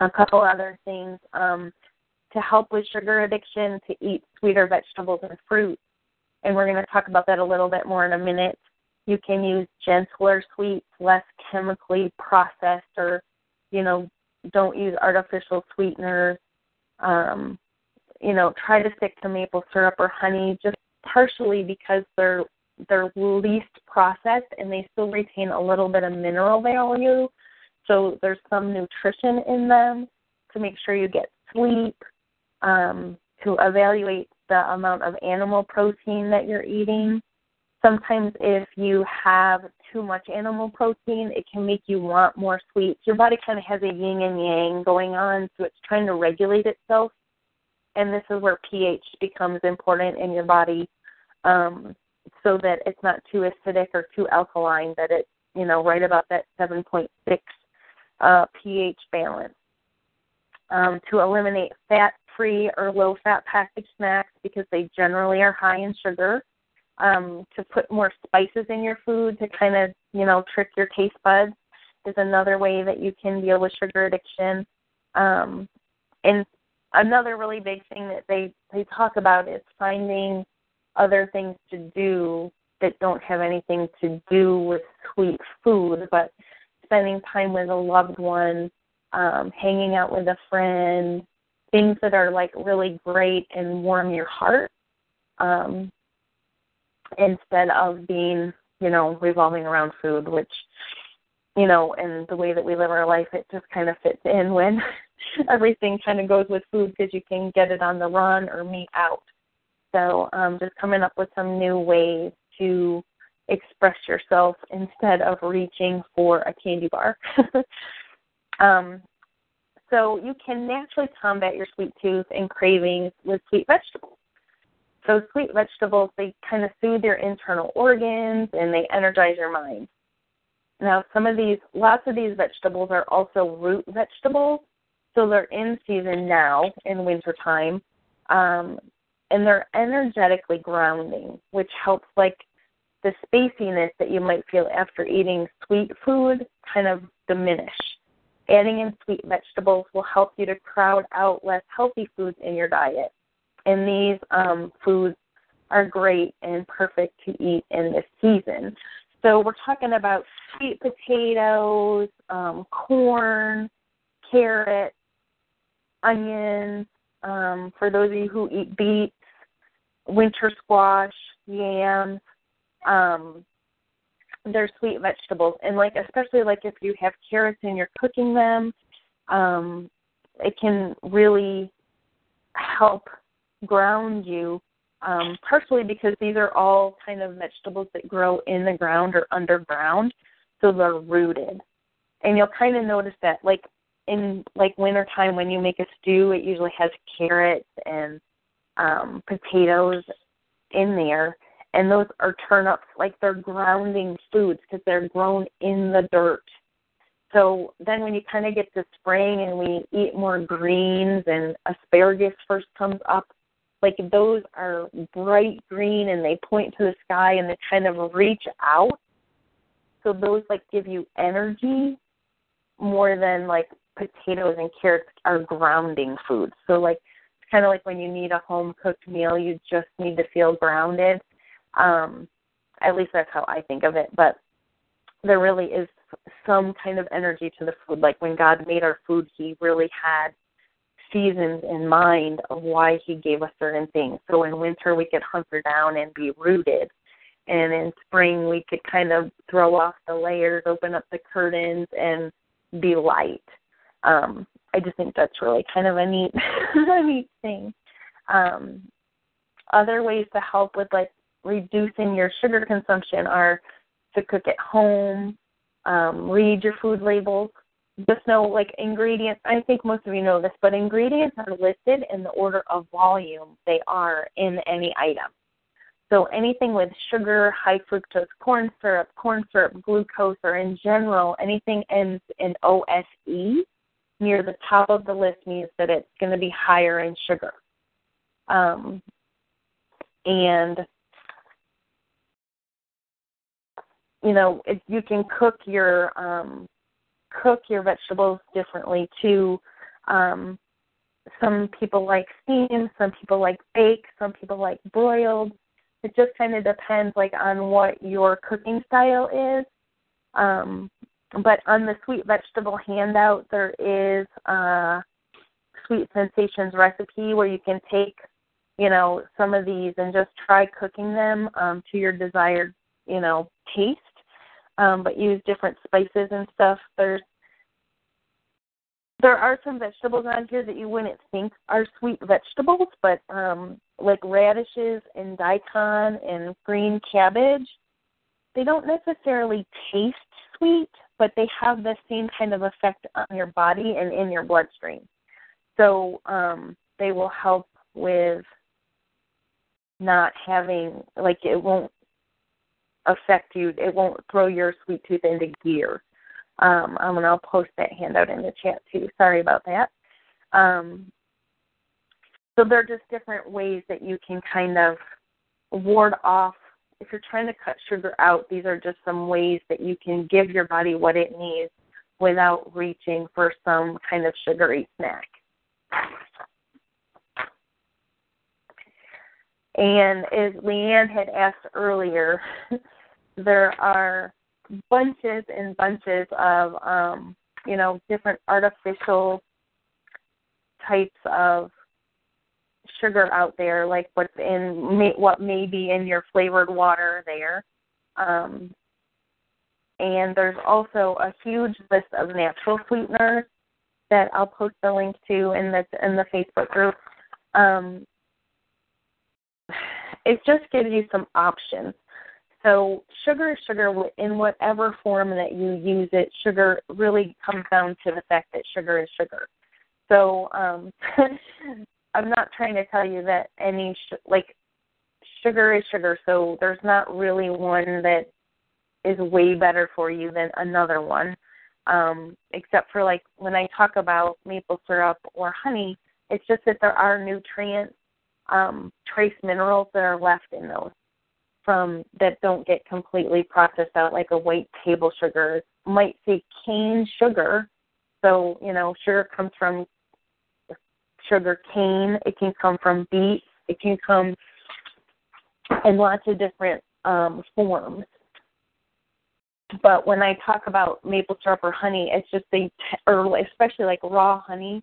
A couple other things um, to help with sugar addiction to eat sweeter vegetables and fruit. And we're going to talk about that a little bit more in a minute. You can use gentler sweets, less chemically processed, or you know, don't use artificial sweeteners. Um, you know, try to stick to maple syrup or honey, just partially because they're they're least processed and they still retain a little bit of mineral value. So there's some nutrition in them to make sure you get sleep, um, to evaluate the amount of animal protein that you're eating. Sometimes, if you have too much animal protein, it can make you want more sweets. Your body kind of has a yin and yang going on, so it's trying to regulate itself. And this is where pH becomes important in your body um, so that it's not too acidic or too alkaline, that it's, you know, right about that 7.6 uh, pH balance. Um, to eliminate fat free or low fat packaged snacks because they generally are high in sugar. Um, to put more spices in your food to kind of, you know, trick your taste buds is another way that you can deal with sugar addiction. Um, and another really big thing that they, they talk about is finding other things to do that don't have anything to do with sweet food, but spending time with a loved one, um, hanging out with a friend, things that are like really great and warm your heart, um, instead of being, you know, revolving around food, which, you know, and the way that we live our life, it just kind of fits in when *laughs* everything kind of goes with food because you can get it on the run or meet out. So um, just coming up with some new ways to express yourself instead of reaching for a candy bar. *laughs* um, so you can naturally combat your sweet tooth and cravings with sweet vegetables. So sweet vegetables, they kind of soothe your internal organs and they energize your mind. Now, some of these, lots of these vegetables are also root vegetables, so they're in season now in wintertime. Um, and they're energetically grounding, which helps like the spaciness that you might feel after eating sweet food kind of diminish. Adding in sweet vegetables will help you to crowd out less healthy foods in your diet. And these um, foods are great and perfect to eat in this season. So we're talking about sweet potatoes, um, corn, carrots, onions, um, for those of you who eat beets, winter squash, yams, um, they're sweet vegetables. And like especially like if you have carrots and you're cooking them, um, it can really help ground you. Um, partially because these are all kind of vegetables that grow in the ground or underground, so they're rooted. And you'll kind of notice that like in like wintertime when you make a stew, it usually has carrots and um, potatoes in there, and those are turnips like they're grounding foods because they're grown in the dirt. So then when you kind of get to spring and we eat more greens and asparagus first comes up, like those are bright green and they point to the sky and they kind of reach out. So those like give you energy more than like potatoes and carrots are grounding foods. So like it's kind of like when you need a home cooked meal, you just need to feel grounded. Um, at least that's how I think of it. But there really is some kind of energy to the food. Like when God made our food, He really had seasons in mind of why He gave us certain things. So in winter, we could hunker down and be rooted. And in spring, we could kind of throw off the layers, open up the curtains, and be light. Um, I just think that's really kind of a neat, *laughs* a neat thing. Um, other ways to help with like reducing your sugar consumption are to cook at home, um, read your food labels. Just know like ingredients. I think most of you know this, but ingredients are listed in the order of volume they are in any item. So anything with sugar, high fructose corn syrup, corn syrup, glucose, or in general anything ends in OSE near the top of the list means that it's going to be higher in sugar. Um, and you know, it, you can cook your um, cook your vegetables differently too. Um, some people like steam, some people like bake, some people like broiled. It just kind of depends like on what your cooking style is. Um, but on the sweet vegetable handout, there is a sweet sensations recipe where you can take, you know, some of these and just try cooking them um, to your desired, you know, taste. Um, but use different spices and stuff. There's there are some vegetables on here that you wouldn't think are sweet vegetables, but um, like radishes and daikon and green cabbage, they don't necessarily taste sweet, but they have the same kind of effect on your body and in your bloodstream. So um, they will help with not having like it won't affect you. It won't throw your sweet tooth into gear. Um, and I'll post that handout in the chat too. Sorry about that. Um, so there are just different ways that you can kind of ward off. If you're trying to cut sugar out, these are just some ways that you can give your body what it needs without reaching for some kind of sugary snack. And as Leanne had asked earlier, *laughs* there are bunches and bunches of um, you know different artificial types of sugar out there, like what's in may, what may be in your flavored water there. Um, and there's also a huge list of natural sweeteners that I'll post the link to in the in the Facebook group. Um, it just gives you some options. So sugar is sugar in whatever form that you use it. Sugar really comes down to the fact that sugar is sugar. So um, *laughs* I'm not trying to tell you that any sh- like sugar is sugar. So there's not really one that is way better for you than another one. Um, except for like when I talk about maple syrup or honey, it's just that there are nutrients, um, trace minerals that are left in those from that don't get completely processed out like a white table sugar. Might say cane sugar. So you know sugar comes from sugar cane. It can come from beets. It can come in lots of different um forms. But when i talk about maple syrup or honey it's just they or especially like raw honey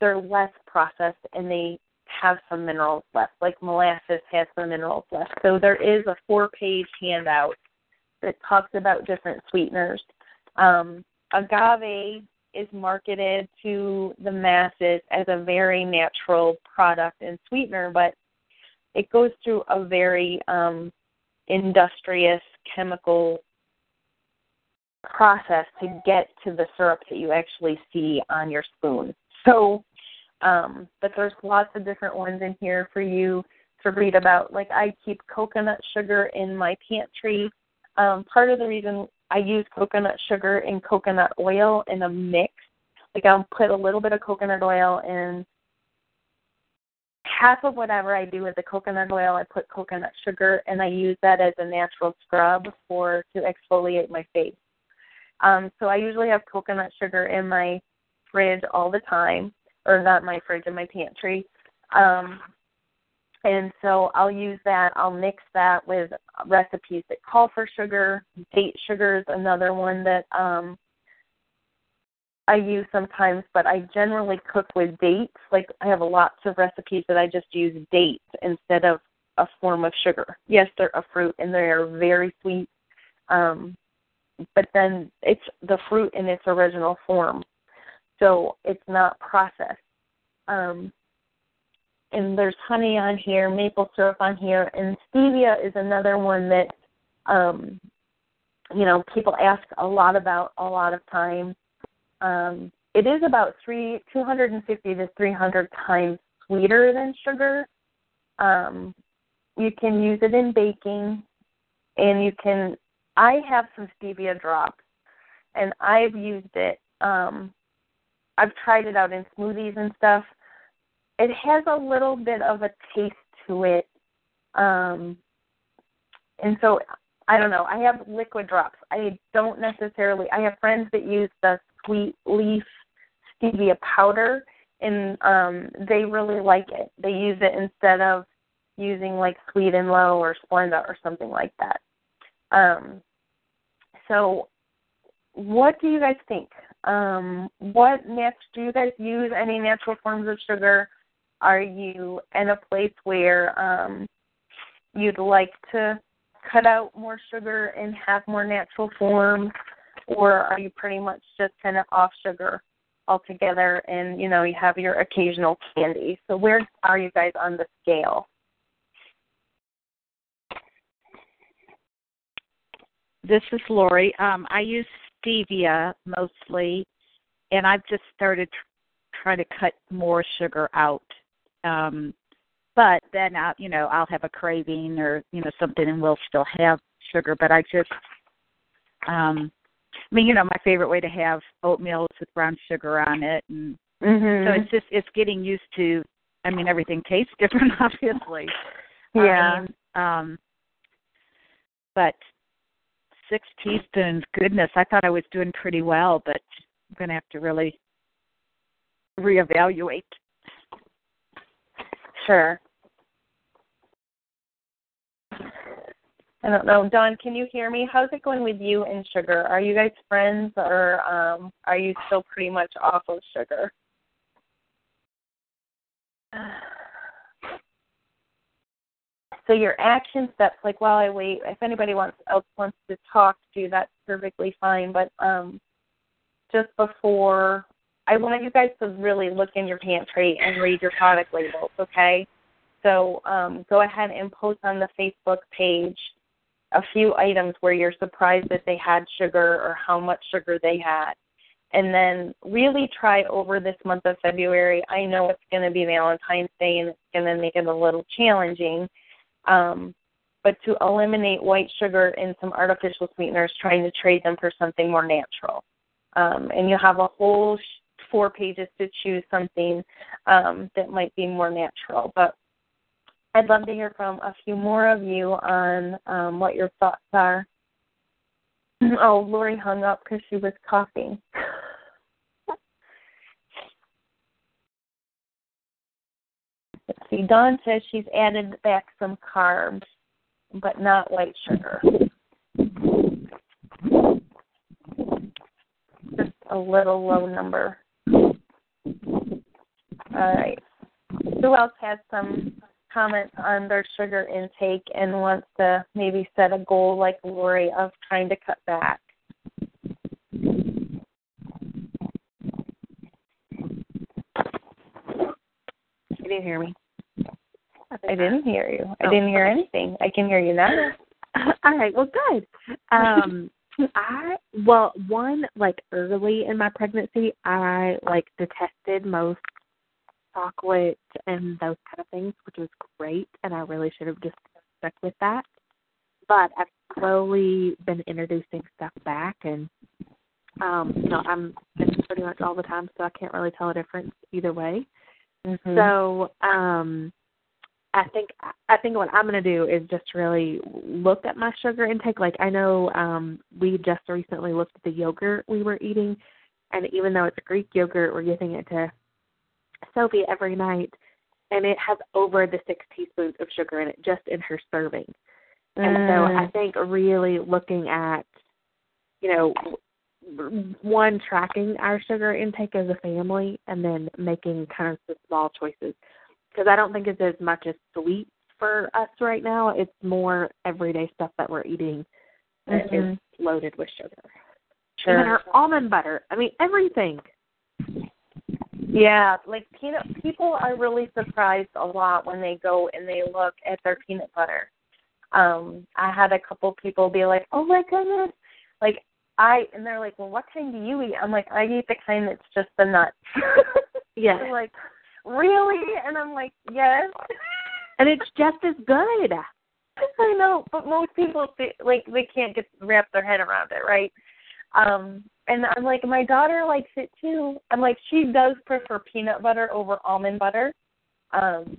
they're less processed and they have some minerals left, like molasses has some minerals left. So there is a four page handout that talks about different sweeteners. Um, agave is marketed to the masses as a very natural product and sweetener, but it goes through a very um, industrious chemical process to get to the syrup that you actually see on your spoon. So um, but there's lots of different ones in here for you to read about. Like I keep coconut sugar in my pantry. Um, part of the reason I use coconut sugar and coconut oil in a mix, like I'll put a little bit of coconut oil in half of whatever I do with the coconut oil, I put coconut sugar, and I use that as a natural scrub for to exfoliate my face. Um, so I usually have coconut sugar in my fridge all the time or not my fridge in my pantry. Um, and so I'll use that. I'll mix that with recipes that call for sugar. Date sugar is another one that um, I use sometimes, but I generally cook with dates. Like I have lots of recipes that I just use dates instead of a form of sugar. Yes, they're a fruit and they are very sweet. Um, but then it's the fruit in its original form so it's not processed. Um, and there's honey on here, maple syrup on here, and stevia is another one that um, you know people ask a lot about a lot of times. Um, it is about three, 250 to 300 times sweeter than sugar. Um, you can use it in baking, and you can. I have some stevia drops, and I've used it um, I've tried it out in smoothies and stuff. It has a little bit of a taste to it. Um and so I don't know. I have liquid drops. I don't necessarily I have friends that use the sweet leaf stevia powder and um they really like it. They use it instead of using like Sweet and Low or Splenda or something like that. Um so what do you guys think? Um what nat do you guys use any natural forms of sugar? Are you in a place where um you'd like to cut out more sugar and have more natural forms or are you pretty much just kind of off sugar altogether and you know you have your occasional candy so where are you guys on the scale This is Lori. Um, I use stevia mostly, and I've just started tr- trying to cut more sugar out. Um, but then, I, you know, I'll have a craving or you know something, and we'll still have sugar. But I just, um, I mean, you know, my favorite way to have oatmeal is with brown sugar on it, and mhm so it's just it's getting used to. I mean, everything tastes *laughs* different, obviously. yeah I mean, um, but six teaspoons, goodness, I thought I was doing pretty well, but I'm going to have to really reevaluate. sure I don't know. Dawn. can you hear me? How's it going with you and sugar? Are you guys friends or um are you still pretty much off of sugar? So your action steps, like while I wait, if anybody wants else wants to talk to, you, that's perfectly fine. But um just before I want you guys to really look in your pantry and read your product labels, okay? So um, go ahead and post on the Facebook page a few items where you're surprised that they had sugar or how much sugar they had. And then really try over this month of February. I know it's going to be Valentine's Day and it's going to make it a little challenging. Um, but to eliminate white sugar and some artificial sweeteners, trying to trade them for something more natural. Um, and you have a whole sh- four pages to choose something um, that might be more natural. But I'd love to hear from a few more of you on um, what your thoughts are. *clears throat* Oh, Lori hung up because she was coughing. *laughs* Let's. Dawn says she's added back some carbs, but not white sugar. Just a little low number. All right. Who else has some comments on their sugar intake and wants to maybe set a goal like Lori of trying to cut back? Can you hear me. I didn't hear you. I didn't hear anything. I can hear you now. *laughs* All right. Well, good. Um, *laughs* I well, one like early in my pregnancy, I like detested most chocolate and those kind of things, which was great, and I really should have just stuck with that. But I've slowly been introducing stuff back, and um, you know, I'm it's pretty much all the time, so I can't really tell a difference either way. Mhm. So, um I think I think what I'm going to do is just really look at my sugar intake. Like I know um we just recently looked at the yogurt we were eating, and even though it's Greek yogurt, we're giving it to Sophie every night, and it has over the six teaspoons of sugar in it just in her serving. And so I Mm. think really looking at, you know, one tracking our sugar intake as a family, and then making kind of the small choices because I don't think it's as much as sweet for us right now. It's more everyday stuff that we're eating that is Mhm. loaded with sugar. Sure. Even our almond butter. I mean, everything. Yeah, like peanut people are really surprised a lot when they go and they look at their peanut butter. Um, I had a couple people be like, "Oh my goodness." Like I and they're like, "Well, what kind do you eat?" I'm like, "I eat the kind that's just the nuts." *laughs* They're like, "Really?" And I'm like, "Yes." And it's just as good. I know, but most people like they can't get wrap their head around it, right? Um, and I'm like, my daughter likes it too. I'm like, she does prefer peanut butter over almond butter. Um,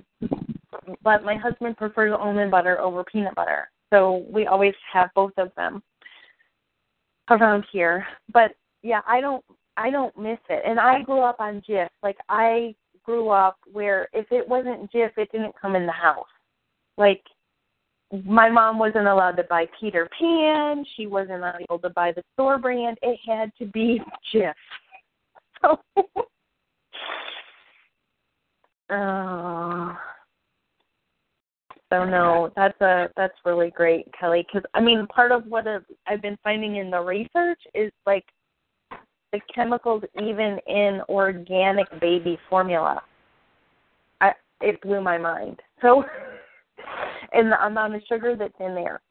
but my husband prefers almond butter over peanut butter. So we always have both of them around here. But yeah, I don't I don't miss it. And I grew up on Jif. Like I grew up where if it wasn't Jif, it didn't come in the house. Like my mom wasn't allowed to buy Peter Pan. She wasn't able to buy the store brand. It had to be *laughs* Jif. So, *laughs* uh, so no, that's a that's really great, Kelly. Because I mean, part of what I've been finding in the research is like the chemicals even in organic baby formula. I it blew my mind. So *laughs* and the amount of sugar that's in there.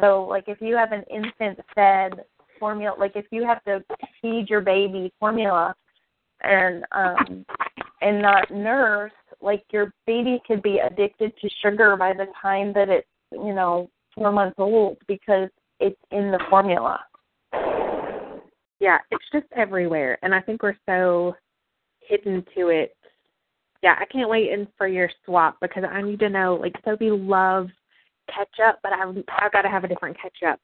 So like if you have an infant fed formula like if you have to feed your baby formula and um and not nurse, like your baby could be addicted to sugar by the time that it's, you know, four months old because it's in the formula. Yeah, it's just everywhere, and I think we're so hidden to it. Yeah, I can't wait in for your swap because I need to know. Like Sophie loves ketchup, but I've I've got to have a different ketchup,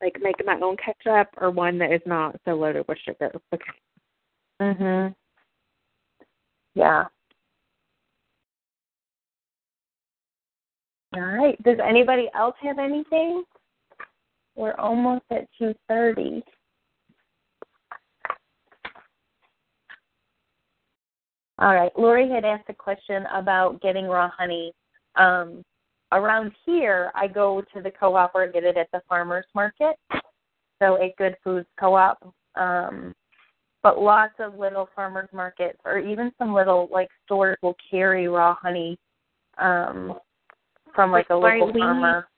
like making my own ketchup or one that is not so loaded with sugar. Okay. Mhm. Yeah. All right. Does anybody else have anything? We're almost at two thirty. All right. Lori had asked a question about getting raw honey. Um, around here, I go to the co-op or get it at the farmers market. So at Good Foods Co-op. Um, but lots of little farmers markets or even some little like stores will carry raw honey um, from like a local we- farmer.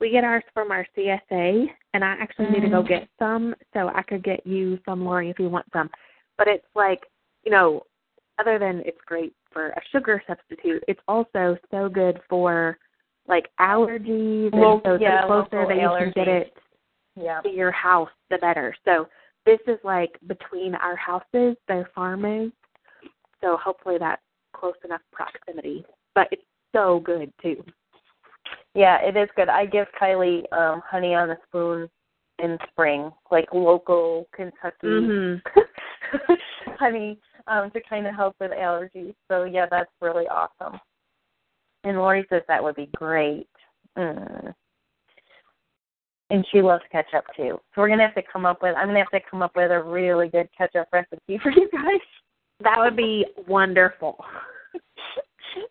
We get ours from our CSA, and I actually need to go get some, so I could get you some, Lori, if you want some. But it's like, you know, other than it's great for a sugar substitute, it's also so good for like allergies, Lo- and so yeah, the closer that you can get allergies. it Yeah. to your house, the better. So this is like between our houses, their farm is. So hopefully that's close enough proximity. But it's so good too. Yeah, it is good. I give Kylie um honey on a spoon in spring, like local Kentucky Mhm. *laughs* honey, um, to kind of help with allergies. So yeah, that's really awesome. And Lori says that would be great. Mm. And she loves ketchup too. So we're gonna have to come up with I'm gonna have to come up with a really good ketchup recipe *laughs* for you guys. That would be wonderful. *laughs*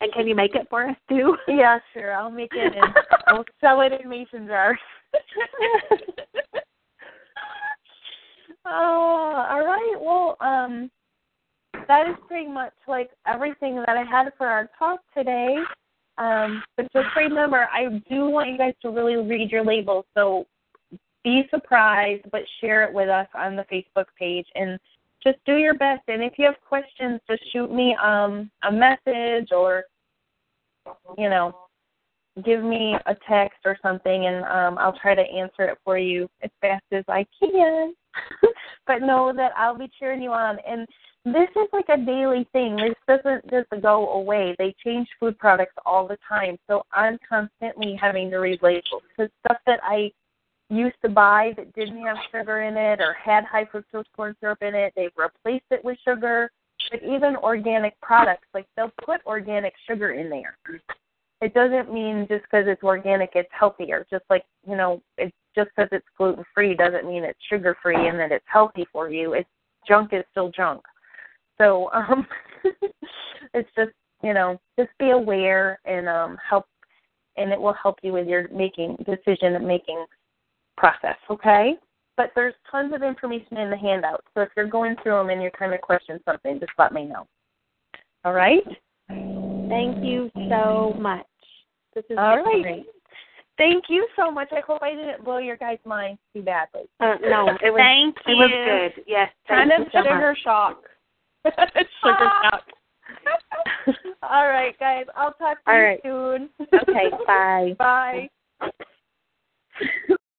And can you make it for us too? *laughs* Yeah, sure. I'll make it and I'll sell it in mason jars. oh, all right. Well, um, that is pretty much like everything that I had for our talk today. Um, but just remember, I do want you guys to really read your labels. So be surprised, but share it with us on the Facebook page and just do your best. And if you have questions, just shoot me um, a message or, you know, give me a text or something, and um, I'll try to answer it for you as fast as I can. *laughs* but know that I'll be cheering you on. And this is like a daily thing. This doesn't just go away. They change food products all the time. So I'm constantly having to read labels because stuff that I used to buy that didn't have sugar in it or had high fructose corn syrup in it, they've replaced it with sugar. But even organic products, like they'll put organic sugar in there. It doesn't mean just because it's organic it's healthier. Just like you know, it's just because it's gluten free doesn't mean it's sugar free and that it's healthy for you. It's junk is still junk. So um, *laughs* it's just you know, just be aware and um, help, and it will help you with your making decision making process. Okay. But there's tons of information in the handout. So if you're going through them and you're trying to question something, just let me know. All right. Thank you so much. This is All right. great. Thank you so much. I hope I didn't blow your guys' minds too badly. Uh, no, it was Thank it was good. Yes, kind thank of you so sugar much. shock. *laughs* sugar ah. shock. *laughs* All right, guys. I'll talk to All you right. soon. Okay, *laughs* bye. Bye.